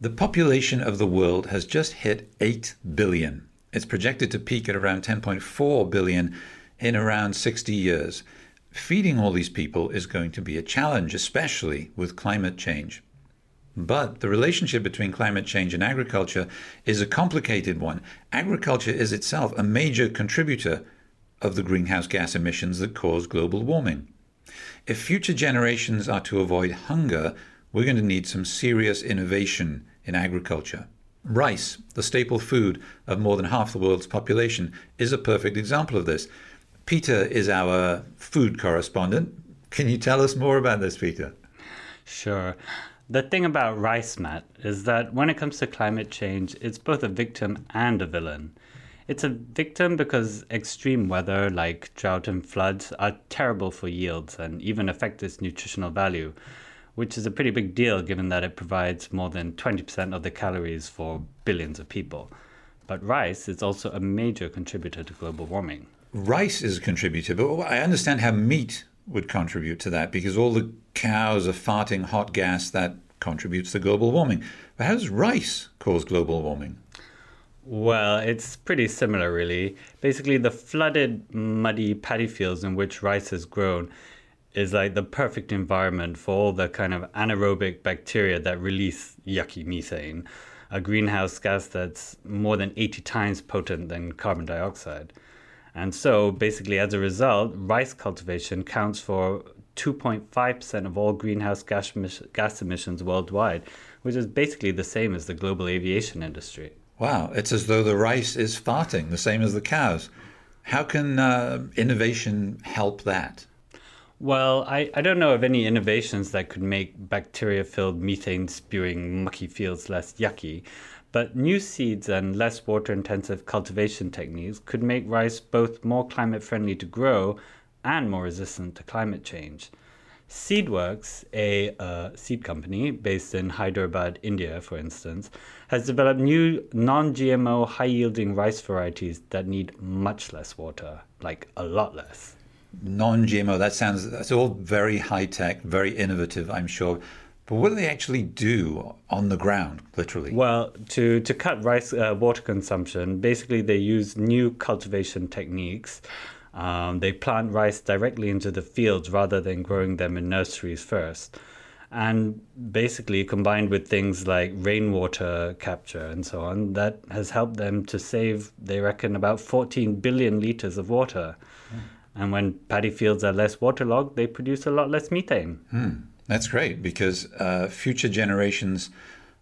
The population of the world has just hit 8 billion. It's projected to peak at around 10.4 billion in around 60 years. Feeding all these people is going to be a challenge, especially with climate change. But the relationship between climate change and agriculture is a complicated one. Agriculture is itself a major contributor of the greenhouse gas emissions that cause global warming. If future generations are to avoid hunger, we're going to need some serious innovation in agriculture. Rice, the staple food of more than half the world's population, is a perfect example of this. Peter is our food correspondent. Can you tell us more about this, Peter? Sure. The thing about rice, Matt, is that when it comes to climate change, it's both a victim and a villain. It's a victim because extreme weather like drought and floods are terrible for yields and even affect its nutritional value which is a pretty big deal given that it provides more than 20% of the calories for billions of people. But rice is also a major contributor to global warming. Rice is a contributor, but I understand how meat would contribute to that because all the cows are farting hot gas that contributes to global warming. But how does rice cause global warming? Well, it's pretty similar, really. Basically, the flooded, muddy paddy fields in which rice is grown is like the perfect environment for all the kind of anaerobic bacteria that release yucky methane, a greenhouse gas that's more than 80 times potent than carbon dioxide. And so, basically, as a result, rice cultivation counts for 2.5% of all greenhouse gas, gas emissions worldwide, which is basically the same as the global aviation industry. Wow, it's as though the rice is farting, the same as the cows. How can uh, innovation help that? Well, I, I don't know of any innovations that could make bacteria filled methane spewing mucky fields less yucky, but new seeds and less water intensive cultivation techniques could make rice both more climate friendly to grow and more resistant to climate change. Seedworks, a uh, seed company based in Hyderabad, India, for instance, has developed new non GMO high yielding rice varieties that need much less water, like a lot less non-GMO. That sounds that's all very high tech, very innovative, I'm sure. But what do they actually do on the ground, literally? Well, to to cut rice uh, water consumption, basically they use new cultivation techniques. Um, they plant rice directly into the fields rather than growing them in nurseries first. And basically, combined with things like rainwater capture and so on, that has helped them to save, they reckon, about 14 billion liters of water. Mm. And when paddy fields are less waterlogged, they produce a lot less methane. Hmm. That's great because uh, future generations,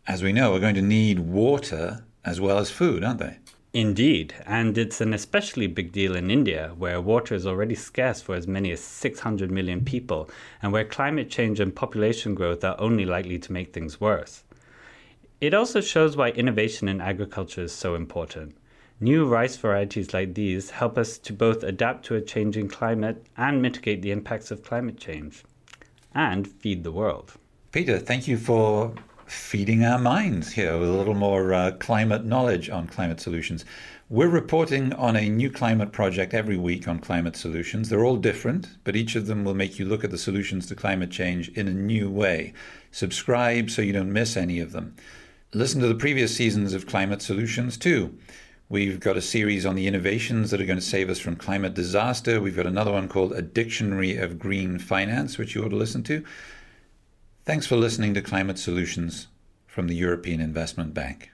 as we know, are going to need water as well as food, aren't they? Indeed, and it's an especially big deal in India, where water is already scarce for as many as 600 million people, and where climate change and population growth are only likely to make things worse. It also shows why innovation in agriculture is so important. New rice varieties like these help us to both adapt to a changing climate and mitigate the impacts of climate change and feed the world. Peter, thank you for feeding our minds here with a little more uh, climate knowledge on climate solutions. We're reporting on a new climate project every week on climate solutions. They're all different, but each of them will make you look at the solutions to climate change in a new way. Subscribe so you don't miss any of them. Listen to the previous seasons of Climate Solutions too. We've got a series on the innovations that are going to save us from climate disaster. We've got another one called A Dictionary of Green Finance, which you ought to listen to. Thanks for listening to Climate Solutions from the European Investment Bank.